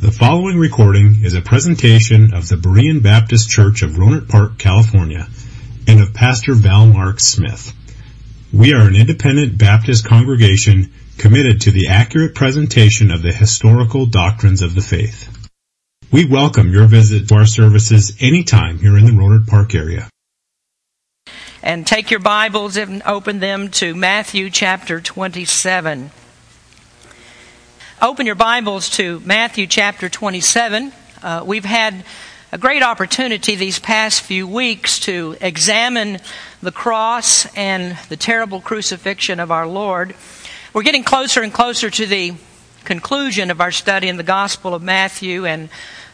The following recording is a presentation of the Berean Baptist Church of Rohnert Park, California, and of Pastor Val Mark Smith. We are an independent Baptist congregation committed to the accurate presentation of the historical doctrines of the faith. We welcome your visit to our services anytime here in the Rohnert Park area. And take your Bibles and open them to Matthew chapter 27. Open your Bibles to Matthew chapter 27. Uh, we've had a great opportunity these past few weeks to examine the cross and the terrible crucifixion of our Lord. We're getting closer and closer to the conclusion of our study in the Gospel of Matthew, and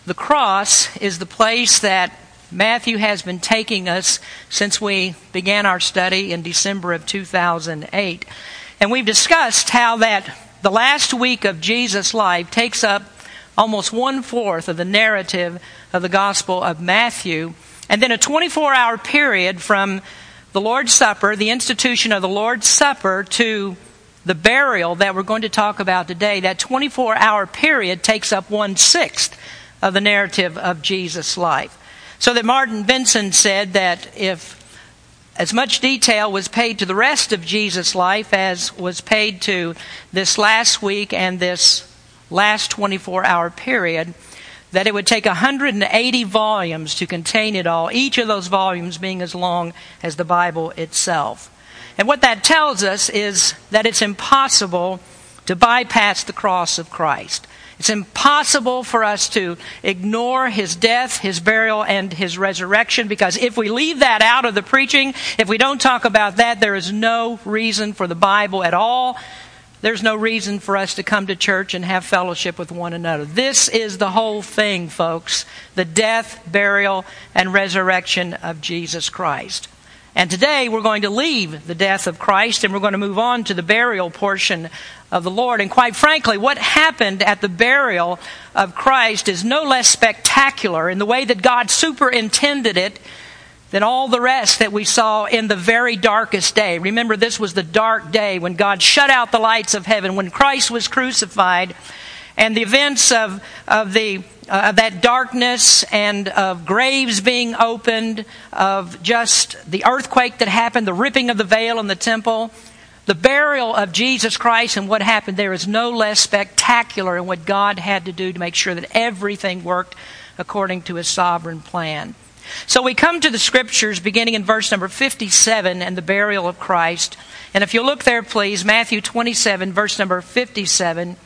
the cross is the place that Matthew has been taking us since we began our study in December of 2008. And we've discussed how that the last week of Jesus' life takes up almost one fourth of the narrative of the Gospel of Matthew. And then a 24 hour period from the Lord's Supper, the institution of the Lord's Supper, to the burial that we're going to talk about today, that 24 hour period takes up one sixth of the narrative of Jesus' life. So that Marvin Vincent said that if as much detail was paid to the rest of Jesus' life as was paid to this last week and this last 24 hour period, that it would take 180 volumes to contain it all, each of those volumes being as long as the Bible itself. And what that tells us is that it's impossible to bypass the cross of Christ. It's impossible for us to ignore his death, his burial, and his resurrection because if we leave that out of the preaching, if we don't talk about that, there is no reason for the Bible at all. There's no reason for us to come to church and have fellowship with one another. This is the whole thing, folks the death, burial, and resurrection of Jesus Christ. And today we're going to leave the death of Christ and we're going to move on to the burial portion of the Lord. And quite frankly, what happened at the burial of Christ is no less spectacular in the way that God superintended it than all the rest that we saw in the very darkest day. Remember, this was the dark day when God shut out the lights of heaven, when Christ was crucified, and the events of, of the uh, that darkness and of graves being opened, of just the earthquake that happened, the ripping of the veil in the temple, the burial of Jesus Christ and what happened there is no less spectacular in what God had to do to make sure that everything worked according to his sovereign plan. So we come to the scriptures beginning in verse number 57 and the burial of Christ. And if you look there, please, Matthew 27, verse number 57.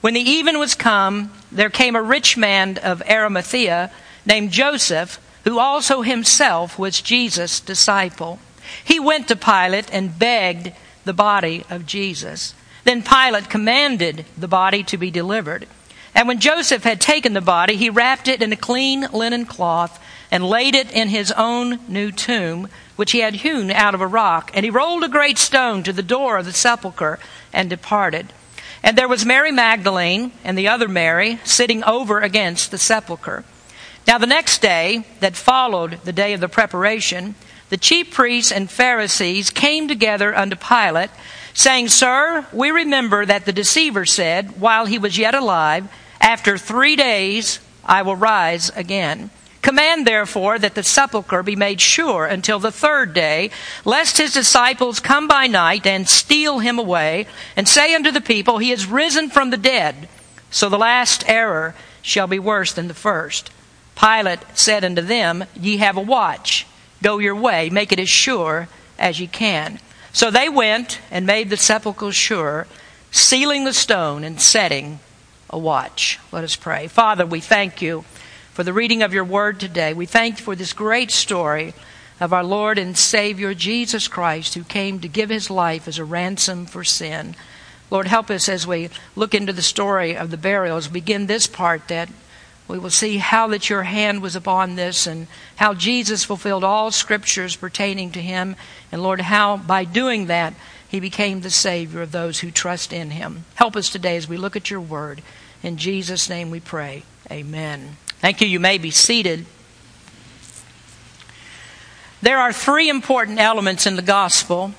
When the even was come, there came a rich man of Arimathea named Joseph, who also himself was Jesus' disciple. He went to Pilate and begged the body of Jesus. Then Pilate commanded the body to be delivered. And when Joseph had taken the body, he wrapped it in a clean linen cloth and laid it in his own new tomb, which he had hewn out of a rock. And he rolled a great stone to the door of the sepulchre and departed. And there was Mary Magdalene and the other Mary sitting over against the sepulchre. Now, the next day that followed the day of the preparation, the chief priests and Pharisees came together unto Pilate, saying, Sir, we remember that the deceiver said, while he was yet alive, After three days I will rise again. Command therefore that the sepulchre be made sure until the third day, lest his disciples come by night and steal him away, and say unto the people, He is risen from the dead. So the last error shall be worse than the first. Pilate said unto them, Ye have a watch. Go your way, make it as sure as ye can. So they went and made the sepulchre sure, sealing the stone and setting a watch. Let us pray. Father, we thank you for the reading of your word today. We thank you for this great story of our Lord and Savior Jesus Christ, who came to give his life as a ransom for sin. Lord, help us as we look into the story of the burial, as we begin this part, that we will see how that your hand was upon this and how Jesus fulfilled all scriptures pertaining to him. And Lord, how by doing that, he became the Savior of those who trust in him. Help us today as we look at your word. In Jesus' name we pray. Amen. Thank you. You may be seated. There are three important elements in the gospel.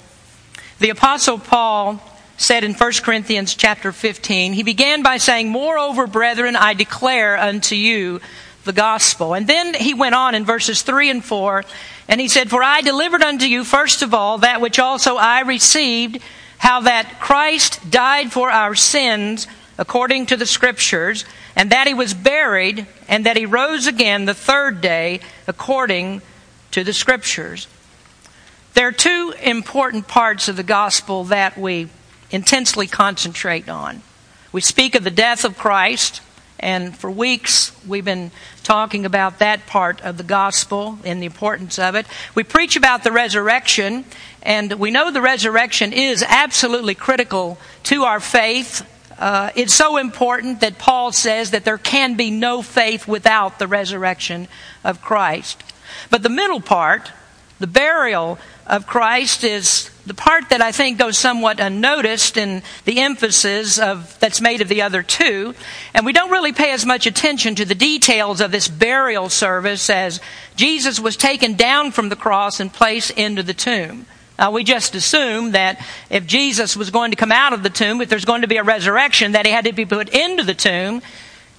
The Apostle Paul said in 1 Corinthians chapter 15, he began by saying, Moreover, brethren, I declare unto you the gospel. And then he went on in verses 3 and 4, and he said, For I delivered unto you first of all that which also I received, how that Christ died for our sins according to the Scriptures, and that he was buried, and that he rose again the third day according to the Scriptures. There are two important parts of the gospel that we intensely concentrate on. We speak of the death of Christ, and for weeks we've been talking about that part of the gospel and the importance of it. We preach about the resurrection, and we know the resurrection is absolutely critical to our faith. Uh, it's so important that Paul says that there can be no faith without the resurrection of Christ. But the middle part, the burial of Christ, is the part that I think goes somewhat unnoticed in the emphasis of, that's made of the other two. And we don't really pay as much attention to the details of this burial service as Jesus was taken down from the cross and placed into the tomb. We just assume that if Jesus was going to come out of the tomb, if there's going to be a resurrection, that he had to be put into the tomb.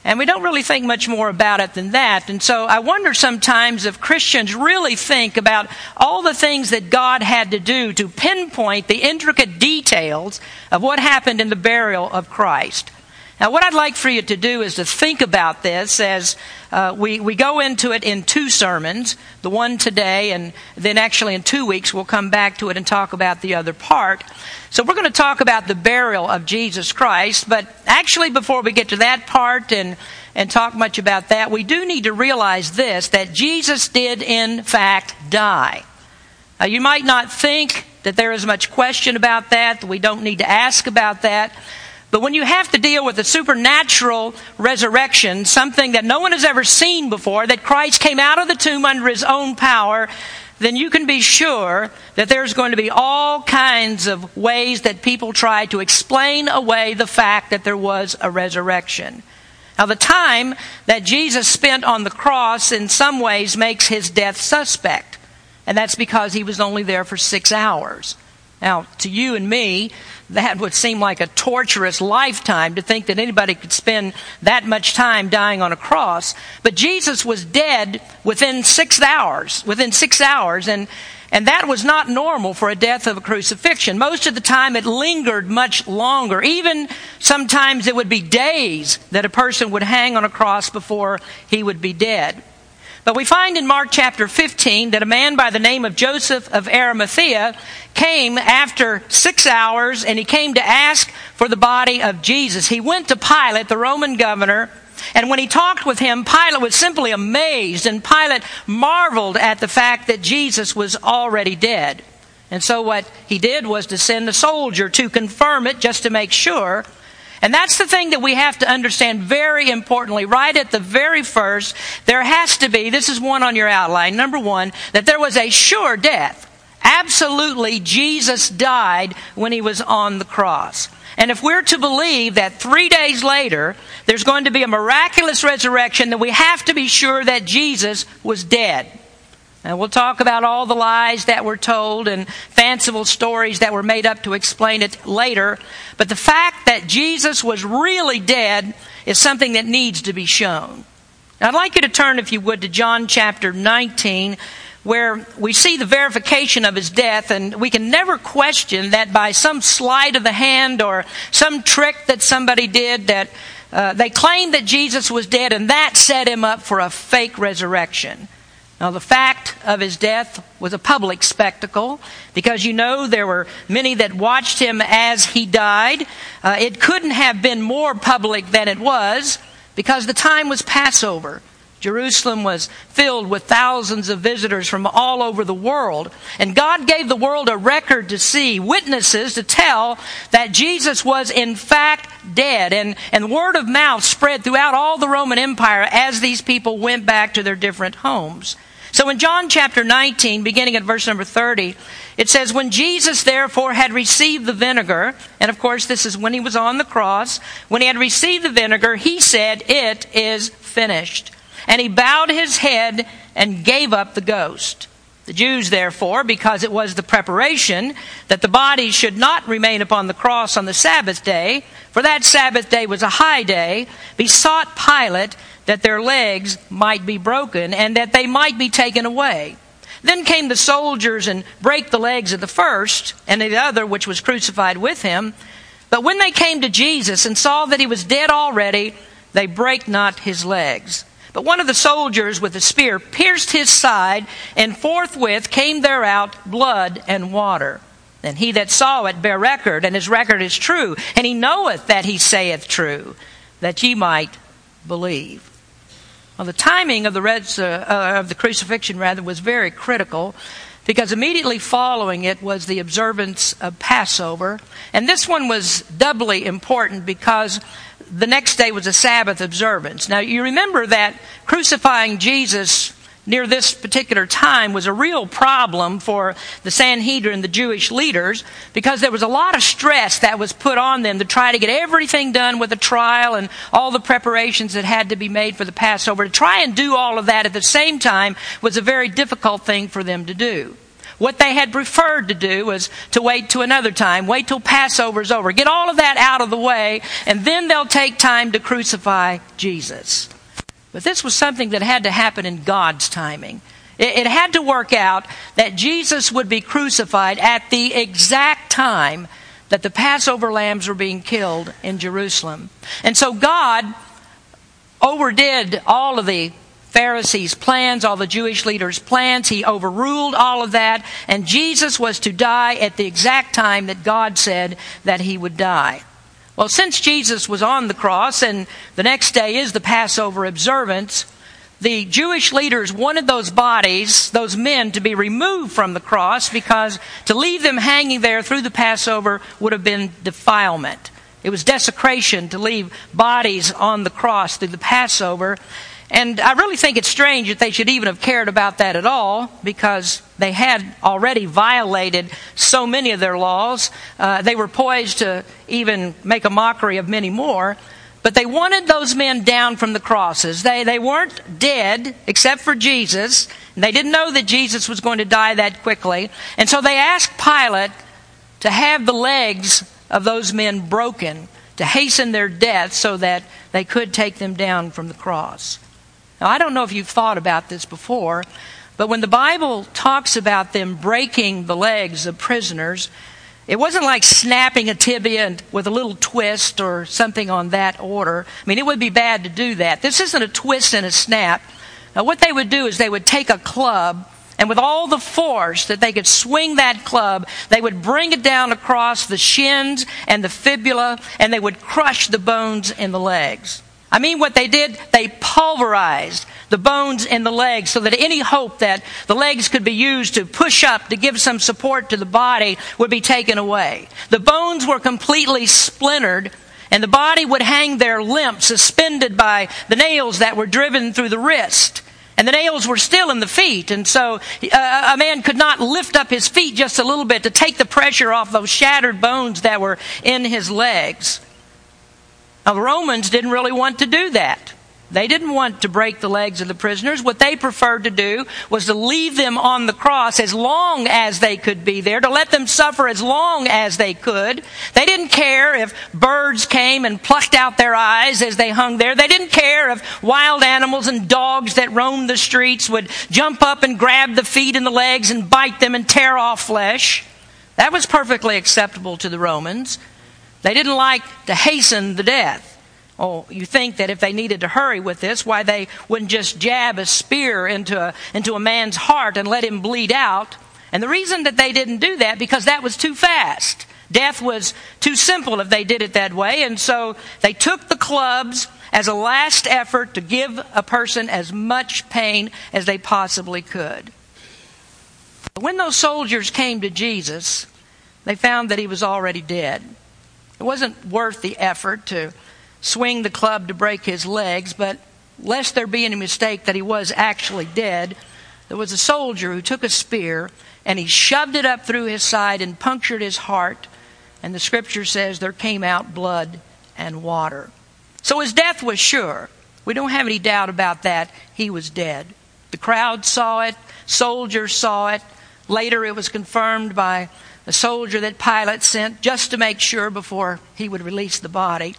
And we don't really think much more about it than that. And so I wonder sometimes if Christians really think about all the things that God had to do to pinpoint the intricate details of what happened in the burial of Christ. Now, what I'd like for you to do is to think about this as uh, we, we go into it in two sermons, the one today, and then actually in two weeks we'll come back to it and talk about the other part. So we're going to talk about the burial of Jesus Christ, but actually before we get to that part and, and talk much about that, we do need to realize this, that Jesus did in fact die. Now, you might not think that there is much question about that, that we don't need to ask about that. But when you have to deal with a supernatural resurrection, something that no one has ever seen before, that Christ came out of the tomb under his own power, then you can be sure that there's going to be all kinds of ways that people try to explain away the fact that there was a resurrection. Now, the time that Jesus spent on the cross in some ways makes his death suspect, and that's because he was only there for six hours. Now, to you and me, that would seem like a torturous lifetime to think that anybody could spend that much time dying on a cross. But Jesus was dead within six hours, within six hours, and, and that was not normal for a death of a crucifixion. Most of the time it lingered much longer. Even sometimes it would be days that a person would hang on a cross before he would be dead. But we find in Mark chapter 15 that a man by the name of Joseph of Arimathea came after six hours and he came to ask for the body of Jesus. He went to Pilate, the Roman governor, and when he talked with him, Pilate was simply amazed, and Pilate marveled at the fact that Jesus was already dead. And so what he did was to send a soldier to confirm it just to make sure. And that's the thing that we have to understand very importantly. Right at the very first, there has to be, this is one on your outline, number one, that there was a sure death. Absolutely, Jesus died when he was on the cross. And if we're to believe that three days later there's going to be a miraculous resurrection, then we have to be sure that Jesus was dead. And we'll talk about all the lies that were told and fanciful stories that were made up to explain it later. But the fact that Jesus was really dead is something that needs to be shown. I'd like you to turn, if you would, to John chapter 19, where we see the verification of his death, and we can never question that by some sleight of the hand or some trick that somebody did that uh, they claimed that Jesus was dead, and that set him up for a fake resurrection. Now, the fact of his death was a public spectacle because you know there were many that watched him as he died. Uh, it couldn't have been more public than it was because the time was Passover. Jerusalem was filled with thousands of visitors from all over the world. And God gave the world a record to see, witnesses to tell that Jesus was in fact dead. And, and word of mouth spread throughout all the Roman Empire as these people went back to their different homes. So in John chapter 19, beginning at verse number 30, it says, When Jesus therefore had received the vinegar, and of course this is when he was on the cross, when he had received the vinegar, he said, It is finished. And he bowed his head and gave up the ghost. The Jews, therefore, because it was the preparation that the body should not remain upon the cross on the Sabbath day, for that Sabbath day was a high day, besought Pilate that their legs might be broken and that they might be taken away. Then came the soldiers and brake the legs of the first and the other which was crucified with him. But when they came to Jesus and saw that he was dead already, they brake not his legs. But one of the soldiers with a spear pierced his side, and forthwith came there out blood and water. And he that saw it bare record, and his record is true, and he knoweth that he saith true, that ye might believe. Well, the timing of the, uh, uh, of the crucifixion rather was very critical because immediately following it was the observance of Passover. And this one was doubly important because the next day was a Sabbath observance. Now, you remember that crucifying Jesus near this particular time was a real problem for the Sanhedrin, the Jewish leaders, because there was a lot of stress that was put on them to try to get everything done with the trial and all the preparations that had to be made for the Passover. To try and do all of that at the same time was a very difficult thing for them to do. What they had preferred to do was to wait to another time, wait till Passover's over, get all of that out of the way, and then they'll take time to crucify Jesus. But this was something that had to happen in God's timing. It, it had to work out that Jesus would be crucified at the exact time that the Passover lambs were being killed in Jerusalem. And so God overdid all of the Pharisees' plans, all the Jewish leaders' plans. He overruled all of that, and Jesus was to die at the exact time that God said that he would die. Well, since Jesus was on the cross and the next day is the Passover observance, the Jewish leaders wanted those bodies, those men, to be removed from the cross because to leave them hanging there through the Passover would have been defilement. It was desecration to leave bodies on the cross through the Passover. And I really think it's strange that they should even have cared about that at all because they had already violated so many of their laws. Uh, they were poised to even make a mockery of many more. But they wanted those men down from the crosses. They, they weren't dead except for Jesus. They didn't know that Jesus was going to die that quickly. And so they asked Pilate to have the legs of those men broken to hasten their death so that they could take them down from the cross. Now, I don't know if you've thought about this before, but when the Bible talks about them breaking the legs of prisoners, it wasn't like snapping a tibia with a little twist or something on that order. I mean, it would be bad to do that. This isn't a twist and a snap. Now, what they would do is they would take a club, and with all the force that they could swing that club, they would bring it down across the shins and the fibula, and they would crush the bones in the legs. I mean, what they did, they pulverized the bones in the legs so that any hope that the legs could be used to push up to give some support to the body would be taken away. The bones were completely splintered and the body would hang there limp, suspended by the nails that were driven through the wrist. And the nails were still in the feet, and so uh, a man could not lift up his feet just a little bit to take the pressure off those shattered bones that were in his legs. Now, the Romans didn't really want to do that. They didn't want to break the legs of the prisoners. What they preferred to do was to leave them on the cross as long as they could be there, to let them suffer as long as they could. They didn't care if birds came and plucked out their eyes as they hung there. They didn't care if wild animals and dogs that roamed the streets would jump up and grab the feet and the legs and bite them and tear off flesh. That was perfectly acceptable to the Romans. They didn't like to hasten the death. Oh, you think that if they needed to hurry with this, why they wouldn't just jab a spear into a, into a man's heart and let him bleed out? And the reason that they didn't do that, because that was too fast. Death was too simple if they did it that way. And so they took the clubs as a last effort to give a person as much pain as they possibly could. But When those soldiers came to Jesus, they found that he was already dead. It wasn't worth the effort to swing the club to break his legs, but lest there be any mistake that he was actually dead, there was a soldier who took a spear and he shoved it up through his side and punctured his heart. And the scripture says there came out blood and water. So his death was sure. We don't have any doubt about that. He was dead. The crowd saw it, soldiers saw it. Later, it was confirmed by a soldier that Pilate sent just to make sure before he would release the body.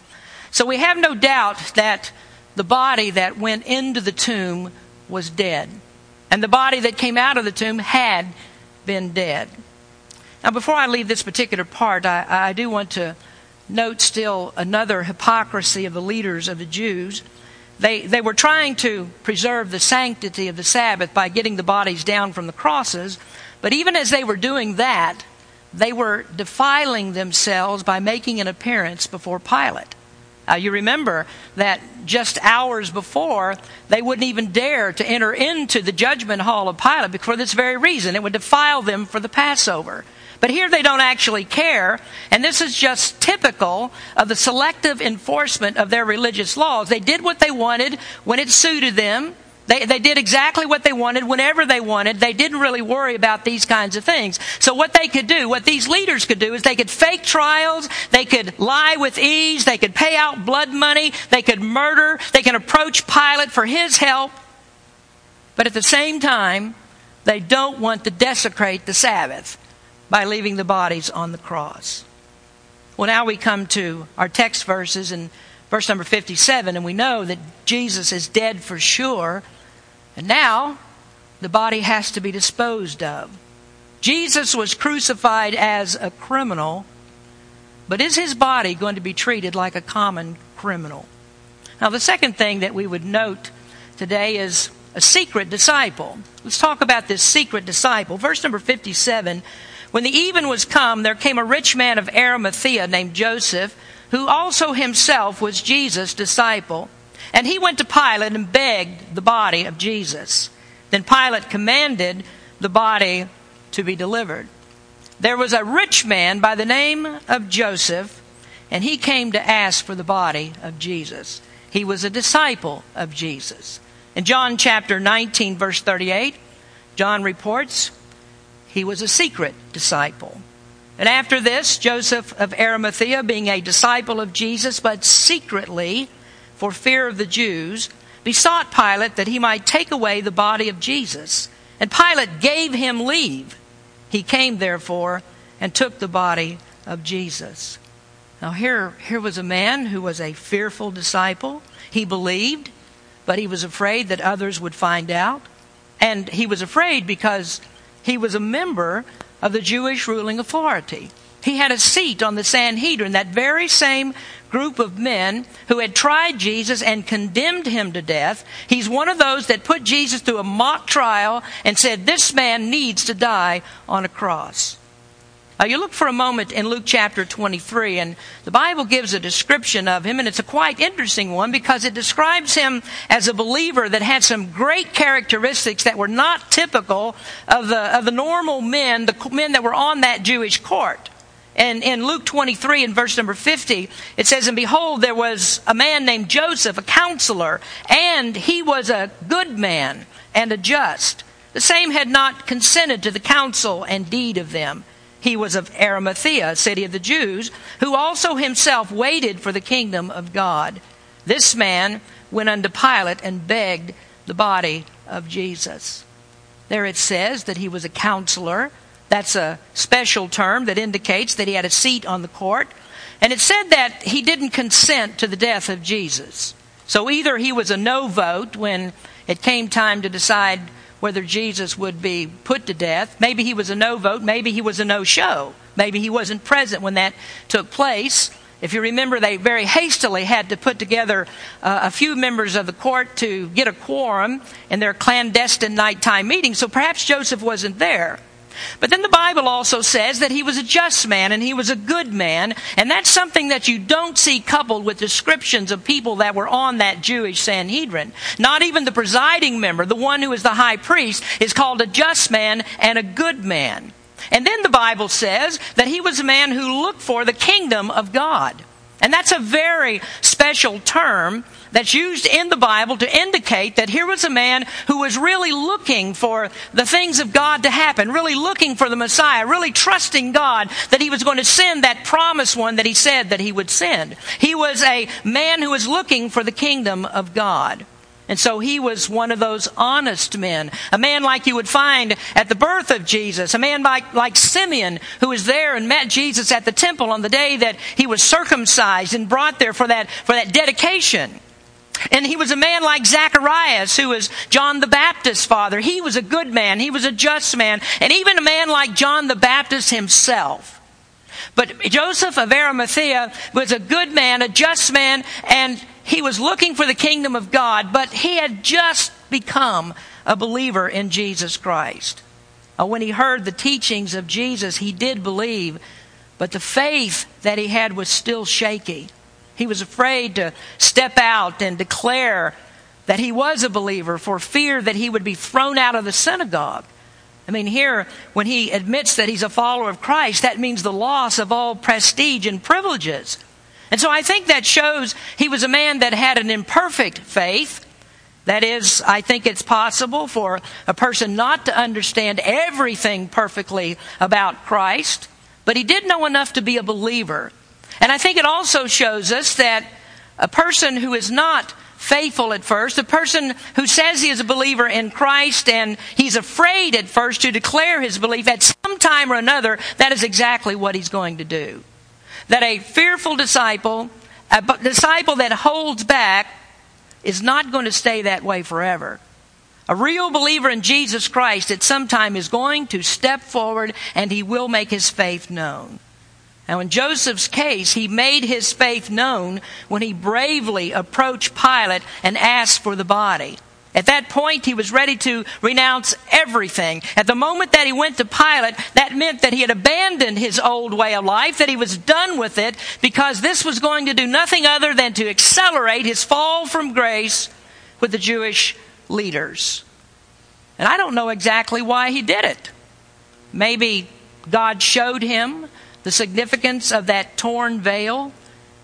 So we have no doubt that the body that went into the tomb was dead. And the body that came out of the tomb had been dead. Now, before I leave this particular part, I, I do want to note still another hypocrisy of the leaders of the Jews. They, they were trying to preserve the sanctity of the Sabbath by getting the bodies down from the crosses, but even as they were doing that, they were defiling themselves by making an appearance before Pilate. Uh, you remember that just hours before, they wouldn't even dare to enter into the judgment hall of Pilate for this very reason. It would defile them for the Passover. But here they don't actually care, and this is just typical of the selective enforcement of their religious laws. They did what they wanted when it suited them. They, they did exactly what they wanted whenever they wanted. They didn't really worry about these kinds of things. So what they could do, what these leaders could do is they could fake trials, they could lie with ease, they could pay out blood money, they could murder, they can approach Pilate for his help. But at the same time, they don't want to desecrate the Sabbath by leaving the bodies on the cross. Well, now we come to our text verses in verse number 57, and we know that Jesus is dead for sure, and now the body has to be disposed of. Jesus was crucified as a criminal, but is his body going to be treated like a common criminal? Now, the second thing that we would note today is a secret disciple. Let's talk about this secret disciple. Verse number 57 when the even was come, there came a rich man of Arimathea named Joseph, who also himself was Jesus' disciple. And he went to Pilate and begged the body of Jesus. Then Pilate commanded the body to be delivered. There was a rich man by the name of Joseph, and he came to ask for the body of Jesus. He was a disciple of Jesus. In John chapter 19, verse 38, John reports, he was a secret disciple. And after this, Joseph of Arimathea, being a disciple of Jesus, but secretly, for fear of the Jews, besought Pilate that he might take away the body of Jesus. And Pilate gave him leave. He came, therefore, and took the body of Jesus. Now, here, here was a man who was a fearful disciple. He believed, but he was afraid that others would find out. And he was afraid because he was a member of the Jewish ruling authority. He had a seat on the Sanhedrin, that very same group of men who had tried Jesus and condemned him to death. He's one of those that put Jesus through a mock trial and said, This man needs to die on a cross. Uh, you look for a moment in Luke chapter 23, and the Bible gives a description of him, and it's a quite interesting one because it describes him as a believer that had some great characteristics that were not typical of the, of the normal men, the men that were on that Jewish court. And in Luke 23 and verse number 50, it says, And behold, there was a man named Joseph, a counselor, and he was a good man and a just. The same had not consented to the counsel and deed of them. He was of Arimathea, a city of the Jews, who also himself waited for the kingdom of God. This man went unto Pilate and begged the body of Jesus. There it says that he was a counselor. That's a special term that indicates that he had a seat on the court. And it said that he didn't consent to the death of Jesus. So either he was a no vote when it came time to decide whether Jesus would be put to death. Maybe he was a no vote. Maybe he was a no show. Maybe he wasn't present when that took place. If you remember, they very hastily had to put together uh, a few members of the court to get a quorum in their clandestine nighttime meeting, so perhaps Joseph wasn't there. But then the Bible also says that he was a just man and he was a good man, and that's something that you don't see coupled with descriptions of people that were on that Jewish Sanhedrin. Not even the presiding member, the one who is the high priest, is called a just man and a good man. And then the Bible says that he was a man who looked for the kingdom of God. And that's a very special term that's used in the Bible to indicate that here was a man who was really looking for the things of God to happen, really looking for the Messiah, really trusting God that he was going to send that promised one that he said that he would send. He was a man who was looking for the kingdom of God. And so he was one of those honest men, a man like you would find at the birth of Jesus, a man like, like Simeon who was there and met Jesus at the temple on the day that he was circumcised and brought there for that, for that dedication. And he was a man like Zacharias, who was John the Baptist's father. He was a good man. He was a just man. And even a man like John the Baptist himself. But Joseph of Arimathea was a good man, a just man, and he was looking for the kingdom of God, but he had just become a believer in Jesus Christ. Uh, when he heard the teachings of Jesus, he did believe, but the faith that he had was still shaky. He was afraid to step out and declare that he was a believer for fear that he would be thrown out of the synagogue. I mean, here, when he admits that he's a follower of Christ, that means the loss of all prestige and privileges. And so I think that shows he was a man that had an imperfect faith. That is, I think it's possible for a person not to understand everything perfectly about Christ, but he did know enough to be a believer. And I think it also shows us that a person who is not faithful at first, a person who says he is a believer in Christ and he's afraid at first to declare his belief at some time or another, that is exactly what he's going to do. That a fearful disciple, a disciple that holds back, is not going to stay that way forever. A real believer in Jesus Christ at some time is going to step forward and he will make his faith known. Now, in Joseph's case, he made his faith known when he bravely approached Pilate and asked for the body. At that point, he was ready to renounce everything. At the moment that he went to Pilate, that meant that he had abandoned his old way of life, that he was done with it, because this was going to do nothing other than to accelerate his fall from grace with the Jewish leaders. And I don't know exactly why he did it. Maybe God showed him the significance of that torn veil.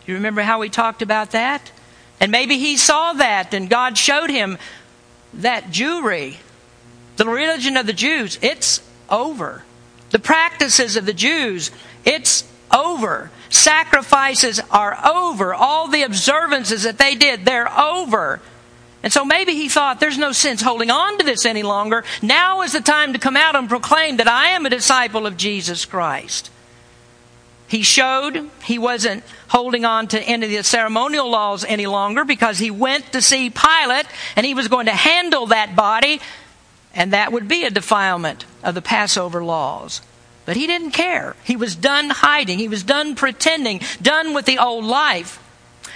You remember how we talked about that? And maybe he saw that and God showed him that Jewry, the religion of the Jews, it's over. The practices of the Jews, it's over. Sacrifices are over. All the observances that they did, they're over. And so maybe he thought there's no sense holding on to this any longer. Now is the time to come out and proclaim that I am a disciple of Jesus Christ. He showed he wasn't holding on to any of the ceremonial laws any longer because he went to see Pilate and he was going to handle that body, and that would be a defilement of the Passover laws. But he didn't care. He was done hiding, he was done pretending, done with the old life.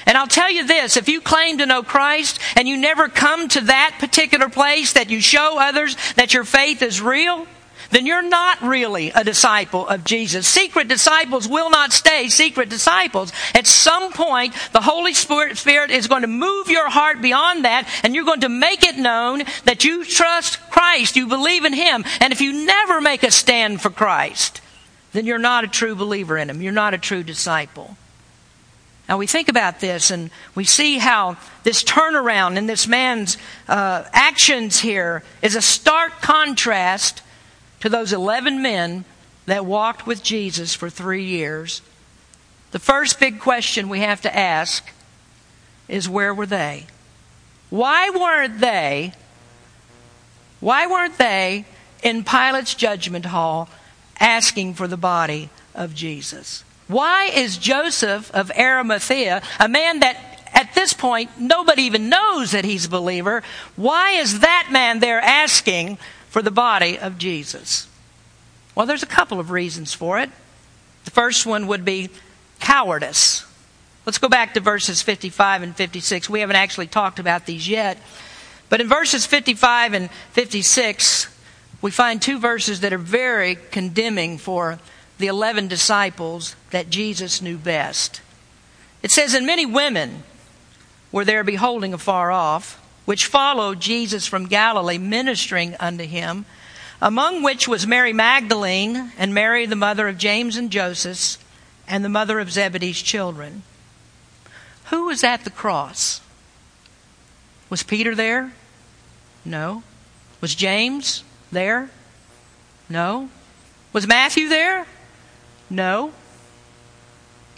And I'll tell you this if you claim to know Christ and you never come to that particular place that you show others that your faith is real, then you're not really a disciple of Jesus. Secret disciples will not stay secret disciples. At some point, the Holy Spirit is going to move your heart beyond that, and you're going to make it known that you trust Christ, you believe in Him. And if you never make a stand for Christ, then you're not a true believer in Him. You're not a true disciple. Now we think about this and we see how this turnaround in this man's uh, actions here is a stark contrast to those 11 men that walked with Jesus for three years, the first big question we have to ask is where were they? Why weren't they? Why weren't they in Pilate's judgment hall asking for the body of Jesus? Why is Joseph of Arimathea, a man that at this point nobody even knows that he's a believer, why is that man there asking for the body of Jesus? Well, there's a couple of reasons for it. The first one would be cowardice. Let's go back to verses 55 and 56. We haven't actually talked about these yet. But in verses 55 and 56, we find two verses that are very condemning for the 11 disciples that Jesus knew best. It says, And many women were there beholding afar off which followed Jesus from Galilee, ministering unto him, among which was Mary Magdalene, and Mary, the mother of James and Joseph, and the mother of Zebedee's children. Who was at the cross? Was Peter there? No. Was James there? No. Was Matthew there? No.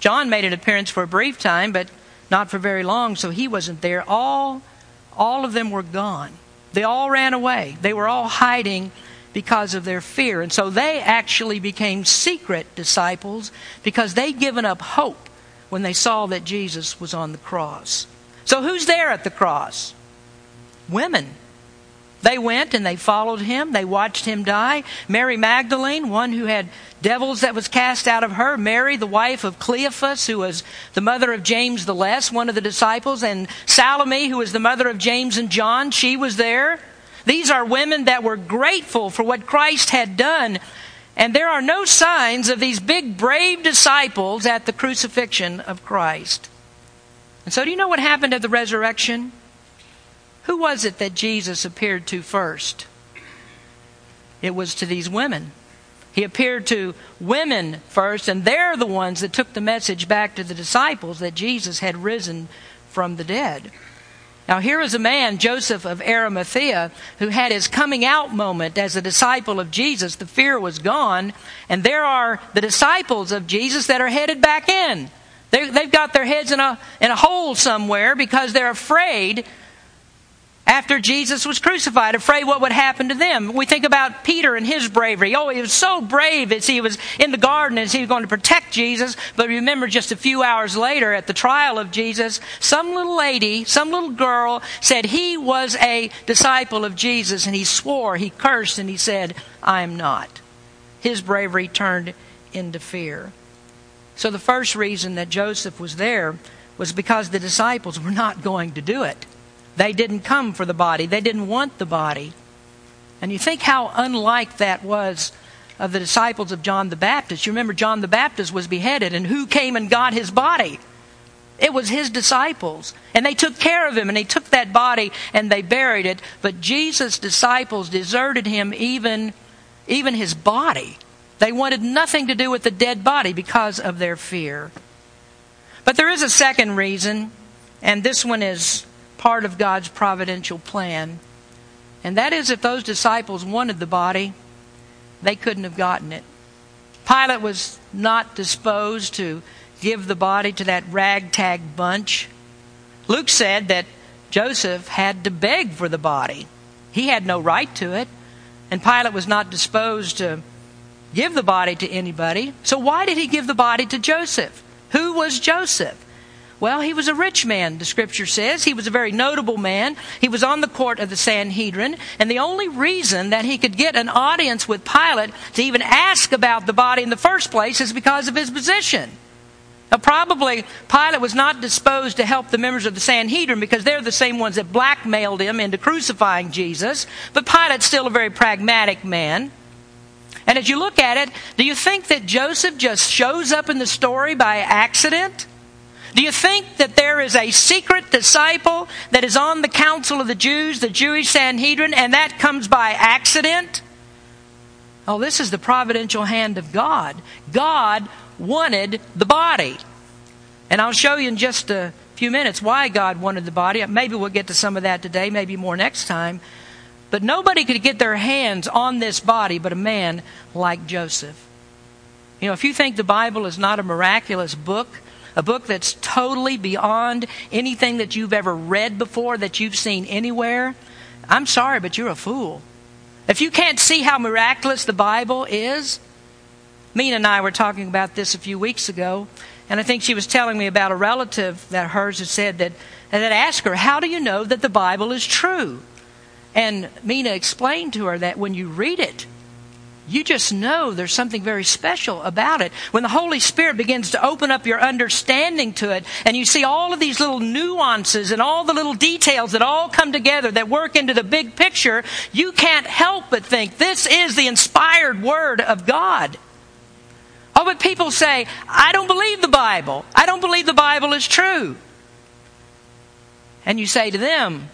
John made an appearance for a brief time, but not for very long, so he wasn't there. All all of them were gone. They all ran away. They were all hiding because of their fear. And so they actually became secret disciples because they'd given up hope when they saw that Jesus was on the cross. So who's there at the cross? Women. They went and they followed him. They watched him die. Mary Magdalene, one who had devils that was cast out of her. Mary, the wife of Cleophas, who was the mother of James the Less, one of the disciples. And Salome, who was the mother of James and John, she was there. These are women that were grateful for what Christ had done. And there are no signs of these big, brave disciples at the crucifixion of Christ. And so, do you know what happened at the resurrection? Who was it that Jesus appeared to first? It was to these women. He appeared to women first, and they're the ones that took the message back to the disciples that Jesus had risen from the dead. Now, here is a man, Joseph of Arimathea, who had his coming out moment as a disciple of Jesus. The fear was gone, and there are the disciples of Jesus that are headed back in. They, have got their heads in a, in a hole somewhere because they're afraid after Jesus was crucified, afraid what would happen to them. We think about Peter and his bravery. Oh, he was so brave as he was in the garden as he was going to protect Jesus. But remember, just a few hours later at the trial of Jesus, some little lady, some little girl said he was a disciple of Jesus and he swore, he cursed, and he said, I am not. His bravery turned into fear. So the first reason that Joseph was there was because the disciples were not going to do it. They didn't come for the body, they didn't want the body. And you think how unlike that was of the disciples of John the Baptist. You remember John the Baptist was beheaded, and who came and got his body? It was his disciples. And they took care of him, and they took that body and they buried it. But Jesus' disciples deserted him, even, even his body. They wanted nothing to do with the dead body because of their fear. But there is a second reason, and this one is part of God's providential plan. And that is if those disciples wanted the body, they couldn't have gotten it. Pilate was not disposed to give the body to that ragtag bunch. Luke said that Joseph had to beg for the body. He had no right to it. And Pilate was not disposed to give the body to anybody. So why did he give the body to Joseph? Who was Joseph? Well, he was a rich man, the scripture says. He was a very notable man. He was on the court of the Sanhedrin. And the only reason that he could get an audience with Pilate to even ask about the body in the first place is because of his position. Now, probably Pilate was not disposed to help the members of the Sanhedrin because they're the same ones that blackmailed him into crucifying Jesus. But Pilate's still a very pragmatic man. And as you look at it, do you think that Joseph just shows up in the story by accident? Do you think that there is a secret disciple that is on the council of the Jews, the Jewish Sanhedrin, and that comes by accident? Oh, this is the providential hand of God. God wanted the body. And I'll show you in just a few minutes why God wanted the body. Maybe we'll get to some of that today, maybe more next time. But nobody could get their hands on this body but a man like Joseph. You know, if you think the Bible is not a miraculous book, a book that's totally beyond anything that you've ever read before, that you've seen anywhere, I'm sorry, but you're a fool. If you can't see how miraculous the Bible is, Mina and I were talking about this a few weeks ago, and I think she was telling me about a relative that hers had said that, that asked her, How do you know that the Bible is true? And Mina explained to her that when you read it, you just know there's something very special about it. When the Holy Spirit begins to open up your understanding to it, and you see all of these little nuances and all the little details that all come together that work into the big picture, you can't help but think this is the inspired Word of God. Oh, but people say, I don't believe the Bible. I don't believe the Bible is true. And you say to them,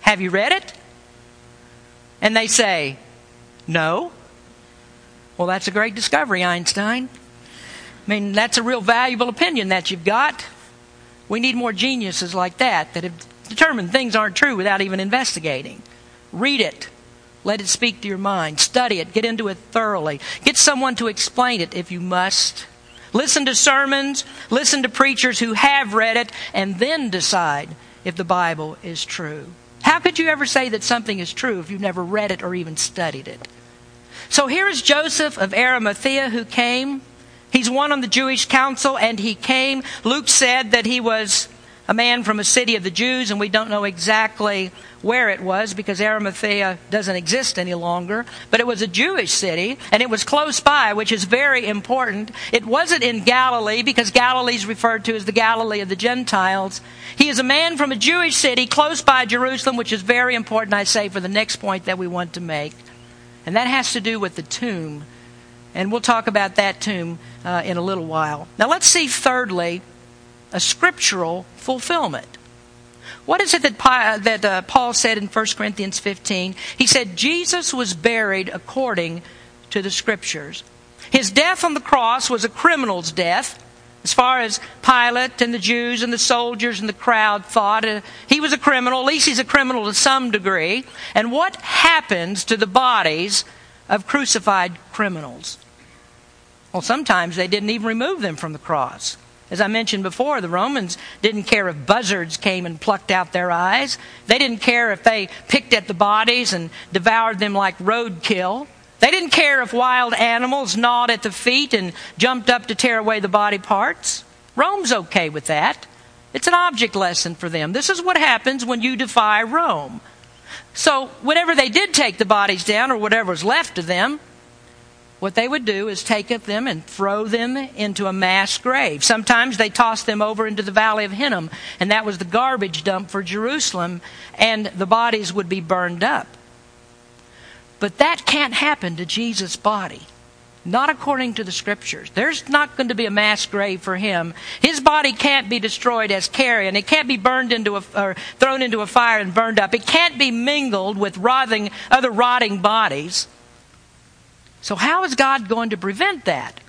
Have you read it? And they say, No. Well, that's a great discovery, Einstein. I mean, that's a real valuable opinion that you've got. We need more geniuses like that that have determined things aren't true without even investigating. Read it. Let it speak to your mind. Study it. Get into it thoroughly. Get someone to explain it if you must. Listen to sermons. Listen to preachers who have read it and then decide if the Bible is true. How could you ever say that something is true if you've never read it or even studied it? So here is Joseph of Arimathea who came. He's one on the Jewish council, and he came. Luke said that he was a man from a city of the Jews, and we don't know exactly where it was because Arimathea doesn't exist any longer. But it was a Jewish city, and it was close by, which is very important. It wasn't in Galilee because Galilee is referred to as the Galilee of the Gentiles. He is a man from a Jewish city close by Jerusalem, which is very important, I say, for the next point that we want to make. And that has to do with the tomb. And we'll talk about that tomb uh, in a little while. Now, let's see, thirdly, a scriptural fulfillment. What is it that, that uh, Paul said in 1 Corinthians 15? He said, Jesus was buried according to the scriptures. His death on the cross was a criminal's death, as far as Pilate and the Jews and the soldiers and the crowd thought. Uh, he was a criminal, at least he's a criminal to some degree. And what happens to the bodies of crucified criminals? Well, sometimes they didn't even remove them from the cross. As I mentioned before, the Romans didn't care if buzzards came and plucked out their eyes. They didn't care if they picked at the bodies and devoured them like roadkill. They didn't care if wild animals gnawed at the feet and jumped up to tear away the body parts. Rome's okay with that. It's an object lesson for them. This is what happens when you defy Rome. So, whenever they did take the bodies down, or whatever was left of them, what they would do is take them and throw them into a mass grave. Sometimes they tossed them over into the valley of Hinnom, and that was the garbage dump for Jerusalem, and the bodies would be burned up. But that can't happen to Jesus' body. Not according to the scriptures. There's not going to be a mass grave for him. His body can't be destroyed as carrion. It can't be burned into a, or thrown into a fire and burned up. It can't be mingled with rotting, other rotting bodies. So, how is God going to prevent that?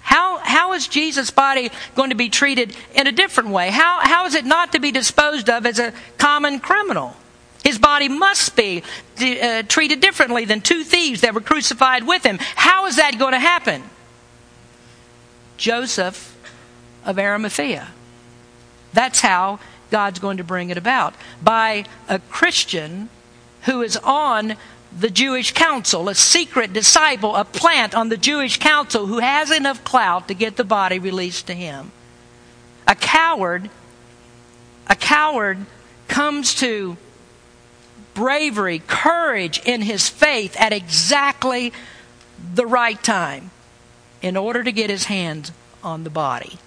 How, how is Jesus' body going to be treated in a different way? How, how is it not to be disposed of as a common criminal? His body must be uh, treated differently than two thieves that were crucified with him. How is that going to happen? Joseph of Arimathea. That's how God's going to bring it about. By a Christian who is on the Jewish council, a secret disciple, a plant on the Jewish council who has enough clout to get the body released to him. A coward, a coward comes to bravery, courage in his faith at exactly the right time in order to get his hands on the body.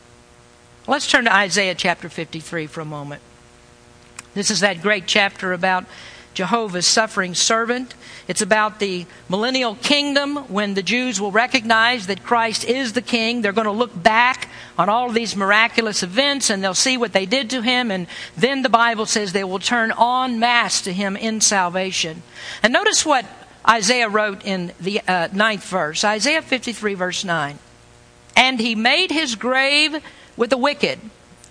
Let's turn to Isaiah chapter 53 for a moment. This is that great chapter about Jehovah's suffering servant. It's about the millennial kingdom when the Jews will recognize that Christ is the king. They're going to look back on all of these miraculous events and they'll see what they did to him. And then the Bible says they will turn en masse to him in salvation. And notice what Isaiah wrote in the uh, ninth verse Isaiah 53, verse 9. And he made his grave with the wicked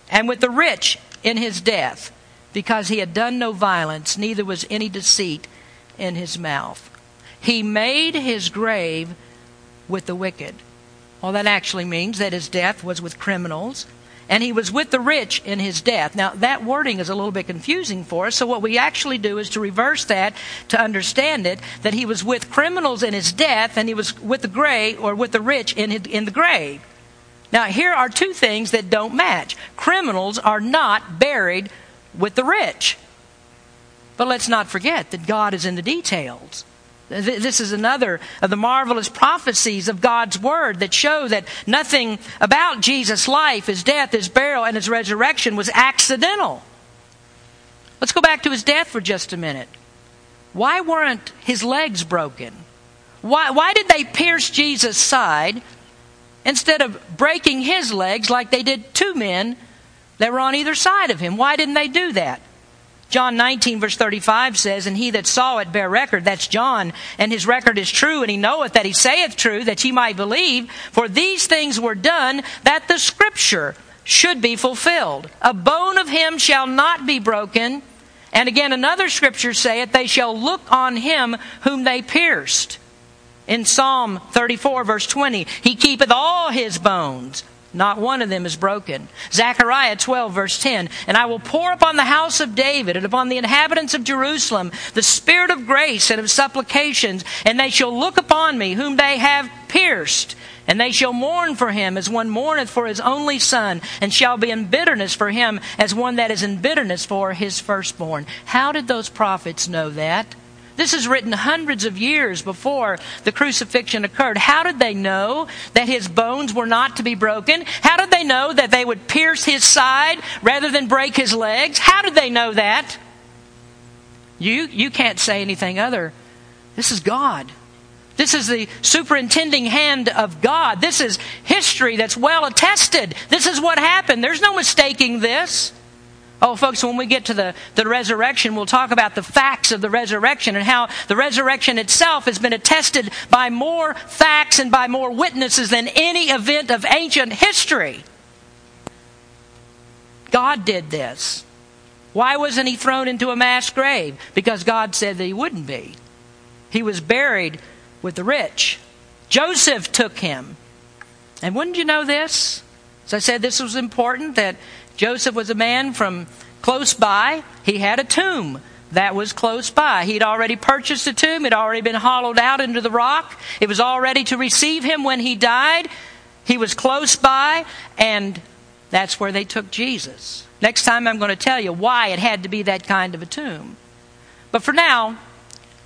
and with the rich in his death because he had done no violence, neither was any deceit in his mouth. He made his grave with the wicked. Well, that actually means that his death was with criminals, and he was with the rich in his death. Now, that wording is a little bit confusing for us, so what we actually do is to reverse that to understand it that he was with criminals in his death, and he was with the grave, or with the rich in, his, in the grave. Now, here are two things that don't match. Criminals are not buried with the rich. But let's not forget that God is in the details. This is another of the marvelous prophecies of God's Word that show that nothing about Jesus' life, his death, his burial, and his resurrection was accidental. Let's go back to his death for just a minute. Why weren't his legs broken? Why, why did they pierce Jesus' side instead of breaking his legs like they did two men that were on either side of him. Why didn't they do that? John 19, verse 35 says, And he that saw it bear record, that's John, and his record is true, and he knoweth that he saith true, that ye might believe. For these things were done, that the scripture should be fulfilled. A bone of him shall not be broken. And again, another scripture saith, They shall look on him whom they pierced. In Psalm 34, verse 20, He keepeth all his bones Not one of them is broken. Zechariah 12, verse 10. And I will pour upon the house of David and upon the inhabitants of Jerusalem the spirit of grace and of supplications, and they shall look upon me, whom they have pierced. And they shall mourn for him as one mourneth for his only son, and shall be in bitterness for him as one that is in bitterness for his firstborn. How did those prophets know that? This is written hundreds of years before the crucifixion occurred. How did they know that his bones were not to be broken? How did they know that they would pierce his side rather than break his legs? How did they know that? You, you can't say anything other. This is God. This is the superintending hand of God. This is history that's well attested. This is what happened. There's no mistaking this. Oh, folks, when we get to the, the resurrection, we'll talk about the facts of the resurrection and how the resurrection itself has been attested by more facts and by more witnesses than any event of ancient history. God did this. Why wasn't he thrown into a mass grave? Because God said that he wouldn't be. He was buried with the rich. Joseph took him. And wouldn't you know this? As I said, this was important that Joseph was a man from close by. He had a tomb that was close by. He'd already purchased a tomb, it had already been hollowed out into the rock. It was all ready to receive him when he died. He was close by, and that's where they took Jesus. Next time, I'm going to tell you why it had to be that kind of a tomb. But for now,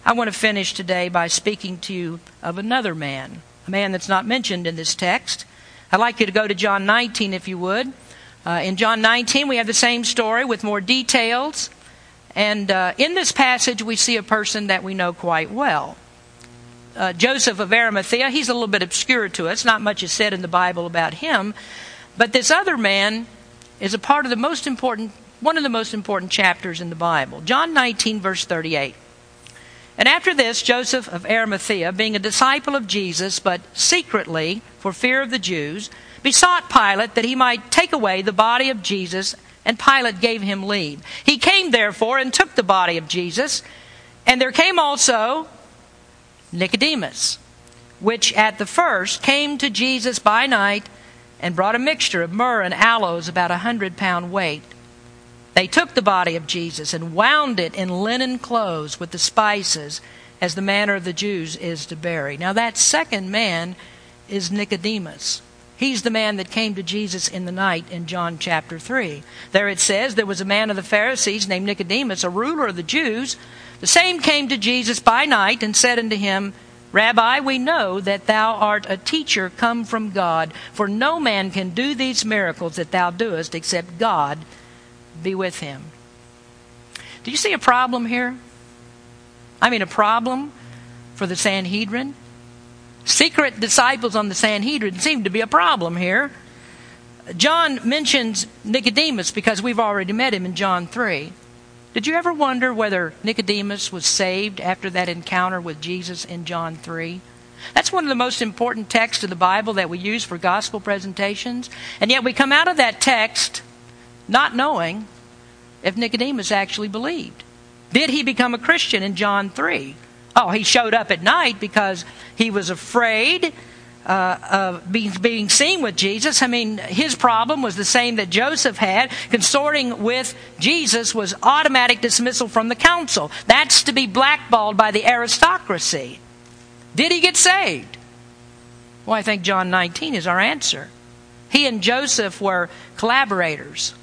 I want to finish today by speaking to you of another man, a man that's not mentioned in this text. I'd like you to go to John 19, if you would. Uh, in John 19, we have the same story with more details. And uh, in this passage, we see a person that we know quite well. Uh, Joseph of Arimathea, he's a little bit obscure to us. Not much is said in the Bible about him. But this other man is a part of the most important, one of the most important chapters in the Bible. John 19, verse 38. And after this, Joseph of Arimathea, being a disciple of Jesus, but secretly, for fear of the Jews, besought Pilate that he might take away the body of Jesus, and Pilate gave him leave. He came therefore and took the body of Jesus, and there came also Nicodemus, which at the first came to Jesus by night and brought a mixture of myrrh and aloes about a hundred pound weight. They took the body of Jesus and wound it in linen clothes with the spices, as the manner of the Jews is to bury. Now, that second man is Nicodemus. He's the man that came to Jesus in the night in John chapter 3. There it says there was a man of the Pharisees named Nicodemus, a ruler of the Jews. The same came to Jesus by night and said unto him, Rabbi, we know that thou art a teacher come from God, for no man can do these miracles that thou doest except God be with him. Do you see a problem here? I mean, a problem for the Sanhedrin? Secret disciples on the Sanhedrin seem to be a problem here. John mentions Nicodemus because we've already met him in John 3. Did you ever wonder whether Nicodemus was saved after that encounter with Jesus in John 3? That's one of the most important texts of the Bible that we use for gospel presentations. And yet we come out of that text not knowing if Nicodemus actually believed. Did he become a Christian in John 3? Oh, he showed up at night because he was afraid uh, of being, being seen with Jesus. I mean, his problem was the same that Joseph had. Consorting with Jesus was automatic dismissal from the council. That's to be blackballed by the aristocracy. Did he get saved? Well, I think John 19 is our answer. He and Joseph were collaborators.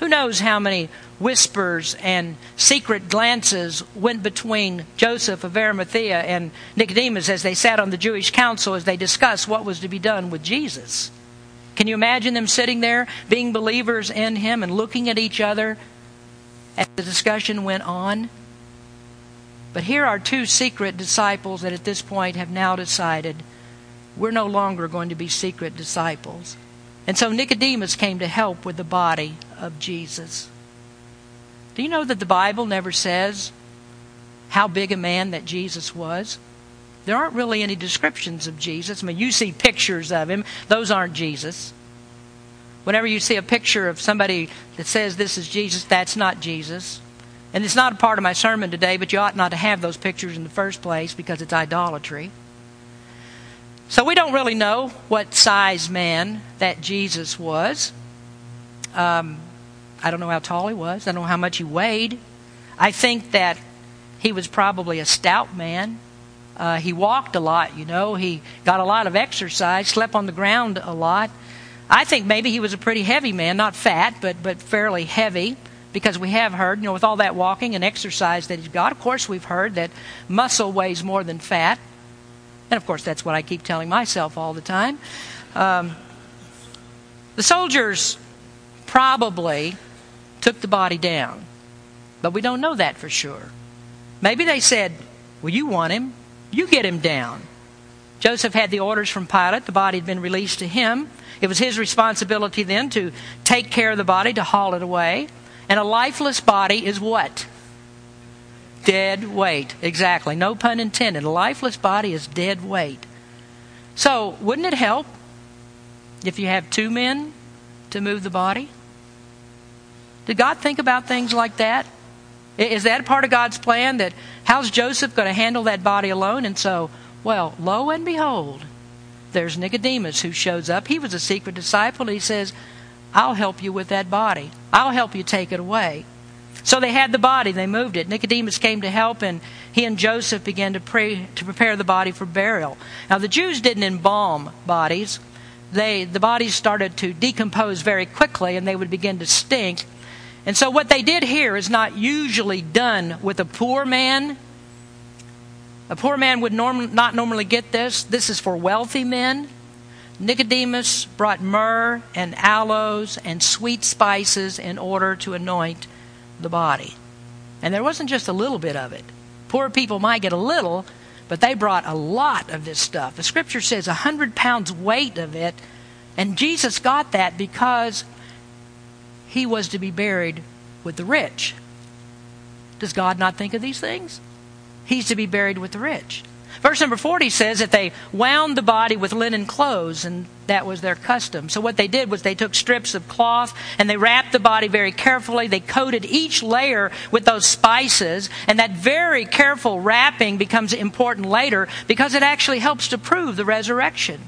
Who knows how many whispers and secret glances went between Joseph of Arimathea and Nicodemus as they sat on the Jewish council as they discussed what was to be done with Jesus. Can you imagine them sitting there, being believers in him, and looking at each other as the discussion went on? But here are two secret disciples that at this point have now decided we're no longer going to be secret disciples. And so Nicodemus came to help with the body of Jesus. Do you know that the Bible never says how big a man that Jesus was? There aren't really any descriptions of Jesus. I mean, you see pictures of him, those aren't Jesus. Whenever you see a picture of somebody that says this is Jesus, that's not Jesus. And it's not a part of my sermon today, but you ought not to have those pictures in the first place because it's idolatry. So we don't really know what size man that Jesus was. Um, I don't know how tall he was. I don't know how much he weighed. I think that he was probably a stout man. Uh, he walked a lot, you know. He got a lot of exercise, slept on the ground a lot. I think maybe he was a pretty heavy man, not fat, but but fairly heavy, because we have heard, you know, with all that walking and exercise that he's got. Of course, we've heard that muscle weighs more than fat, and of course, that's what I keep telling myself all the time. Um, the soldiers probably took the body down, but we don't know that for sure. Maybe they said, "Well, you want him." You get him down. Joseph had the orders from Pilate. The body had been released to him. It was his responsibility then to take care of the body, to haul it away. And a lifeless body is what? Dead weight. Exactly. No pun intended. A lifeless body is dead weight. So, wouldn't it help if you have two men to move the body? Did God think about things like that? Is that part of God's plan? That how's Joseph going to handle that body alone? And so, well, lo and behold, there's Nicodemus who shows up. He was a secret disciple. He says, I'll help you with that body. I'll help you take it away. So they had the body, they moved it. Nicodemus came to help, and he and Joseph began to pray to prepare the body for burial. Now the Jews didn't embalm bodies. They the bodies started to decompose very quickly and they would begin to stink. And so, what they did here is not usually done with a poor man. A poor man would norm- not normally get this. This is for wealthy men. Nicodemus brought myrrh and aloes and sweet spices in order to anoint the body. And there wasn't just a little bit of it. Poor people might get a little, but they brought a lot of this stuff. The scripture says a hundred pounds weight of it. And Jesus got that because he was to be buried with the rich. Does God not think of these things? He's to be buried with the rich. Verse number 40 says that they wound the body with linen clothes, and that was their custom. So, what they did was they took strips of cloth and they wrapped the body very carefully. They coated each layer with those spices, and that very careful wrapping becomes important later because it actually helps to prove the resurrection.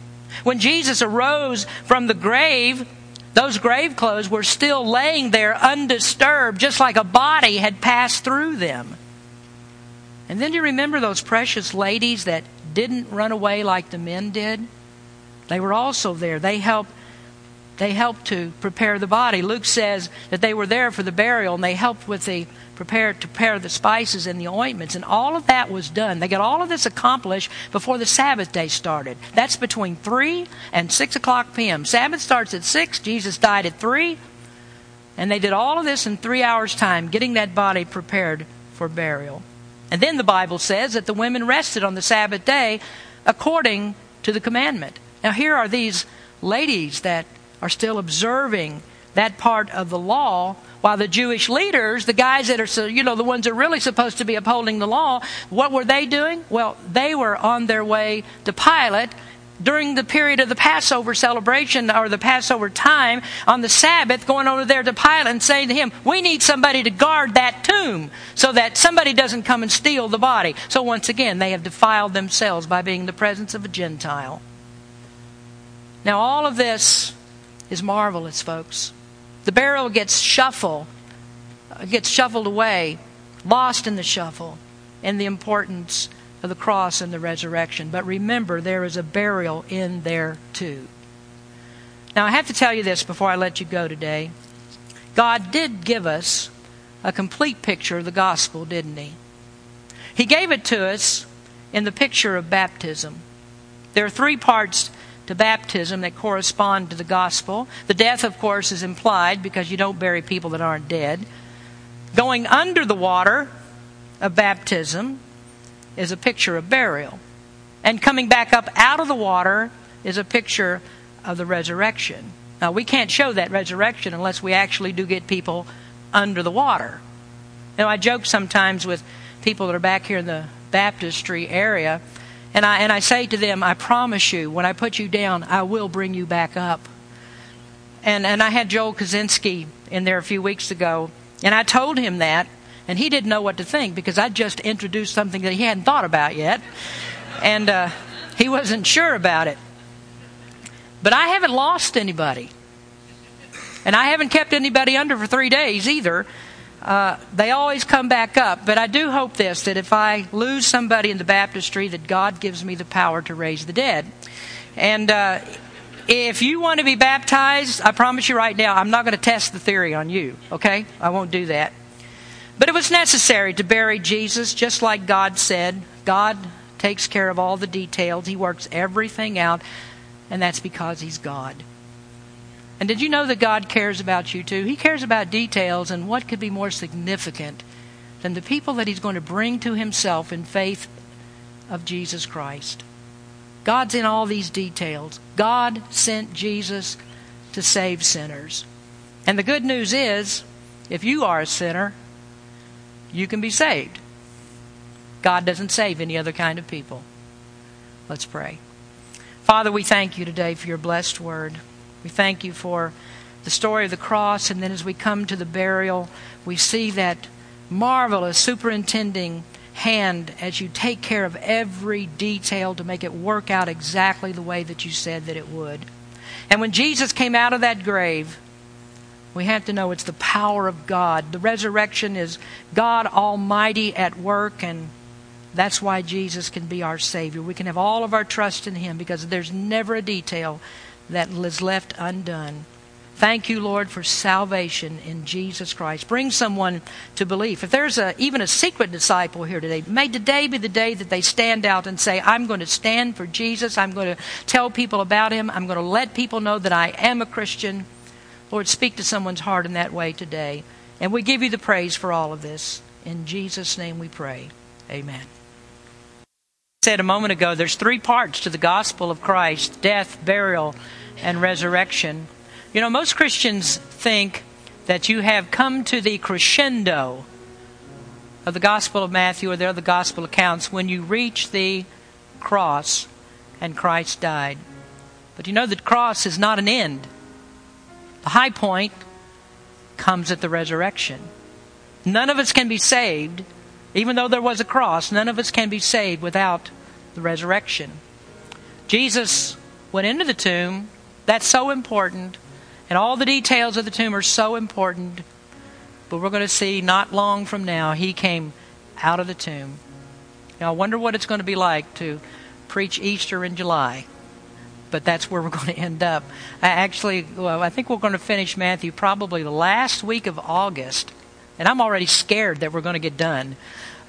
When Jesus arose from the grave, those grave clothes were still laying there undisturbed, just like a body had passed through them. And then you remember those precious ladies that didn't run away like the men did? They were also there. They helped they helped to prepare the body. Luke says that they were there for the burial and they helped with the prepare to prepare the spices and the ointments, and all of that was done. They got all of this accomplished before the Sabbath day started. That's between three and six o'clock p.m. Sabbath starts at six. Jesus died at three, and they did all of this in three hours' time, getting that body prepared for burial. And then the Bible says that the women rested on the Sabbath day according to the commandment. Now here are these ladies that are still observing that part of the law while the Jewish leaders, the guys that are, you know, the ones that are really supposed to be upholding the law, what were they doing? Well, they were on their way to Pilate during the period of the Passover celebration or the Passover time on the Sabbath, going over there to Pilate and saying to him, We need somebody to guard that tomb so that somebody doesn't come and steal the body. So once again, they have defiled themselves by being in the presence of a Gentile. Now, all of this is marvelous, folks. The barrel gets shuffled, uh, gets shuffled away, lost in the shuffle, and the importance of the cross and the resurrection. But remember, there is a burial in there too. Now, I have to tell you this before I let you go today. God did give us a complete picture of the gospel, didn't He? He gave it to us in the picture of baptism. There are three parts to baptism that correspond to the gospel. The death, of course, is implied because you don't bury people that aren't dead. Going under the water of baptism is a picture of burial. And coming back up out of the water is a picture of the resurrection. Now, we can't show that resurrection unless we actually do get people under the water. Know, I joke sometimes with people that are back here in the baptistry area and I, and I say to them, I promise you, when I put you down, I will bring you back up. And, and I had Joel Kaczynski in there a few weeks ago, and I told him that, and he didn't know what to think because I just introduced something that he hadn't thought about yet. And uh, He wasn't sure about it. But I haven't lost anybody. And I haven't kept anybody under for three days either. Uh, they always come back up. But I do hope this that if I lose somebody in the baptistry, that God gives me the power to raise the dead. And uh, if you want to be baptized, I promise you right now, I'm not going to test the theory on you, okay? I won't do that. But it was necessary to bury Jesus just like God said. God takes care of all the details, He works everything out, and that's because He's God. And did you know that God cares about you too? He cares about details, and what could be more significant than the people that He's going to bring to Himself in faith of Jesus Christ? God's in all these details. God sent Jesus to save sinners. And the good news is, if you are a sinner, you can be saved. God doesn't save any other kind of people. Let's pray. Father, we thank you today for your blessed word. We thank you for the story of the cross, and then as we come to the burial, we see that marvelous superintending hand as you take care of every detail to make it work out exactly the way that you said that it would. And when Jesus came out of that grave, we have to know it's the power of God. The resurrection is God Almighty at work, and that's why Jesus can be our Savior. We can have all of our trust in Him because there's never a detail that is left undone. Thank you, Lord, for salvation in Jesus Christ. Bring someone to belief. If there's a, even a secret disciple here today, may today be the day that they stand out and say, I'm going to stand for Jesus. I'm going to tell people about him. I'm going to let people know that I am a Christian. Lord, speak to someone's heart in that way today. And we give you the praise for all of this. In Jesus' name we pray. Amen. Said a moment ago, there's three parts to the gospel of Christ death, burial, and resurrection. You know, most Christians think that you have come to the crescendo of the Gospel of Matthew or the other Gospel accounts when you reach the cross and Christ died. But you know the cross is not an end. The high point comes at the resurrection. None of us can be saved, even though there was a cross, none of us can be saved without the resurrection. Jesus went into the tomb. That's so important. And all the details of the tomb are so important. But we're going to see not long from now, he came out of the tomb. Now, I wonder what it's going to be like to preach Easter in July. But that's where we're going to end up. I actually, well, I think we're going to finish Matthew probably the last week of August. And I'm already scared that we're going to get done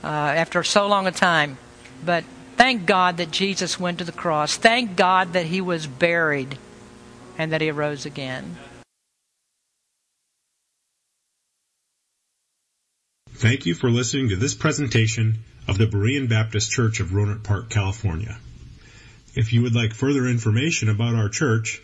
uh, after so long a time. But thank God that Jesus went to the cross. Thank God that he was buried and that he arose again. Thank you for listening to this presentation of the Berean Baptist Church of Rohnert Park, California. If you would like further information about our church,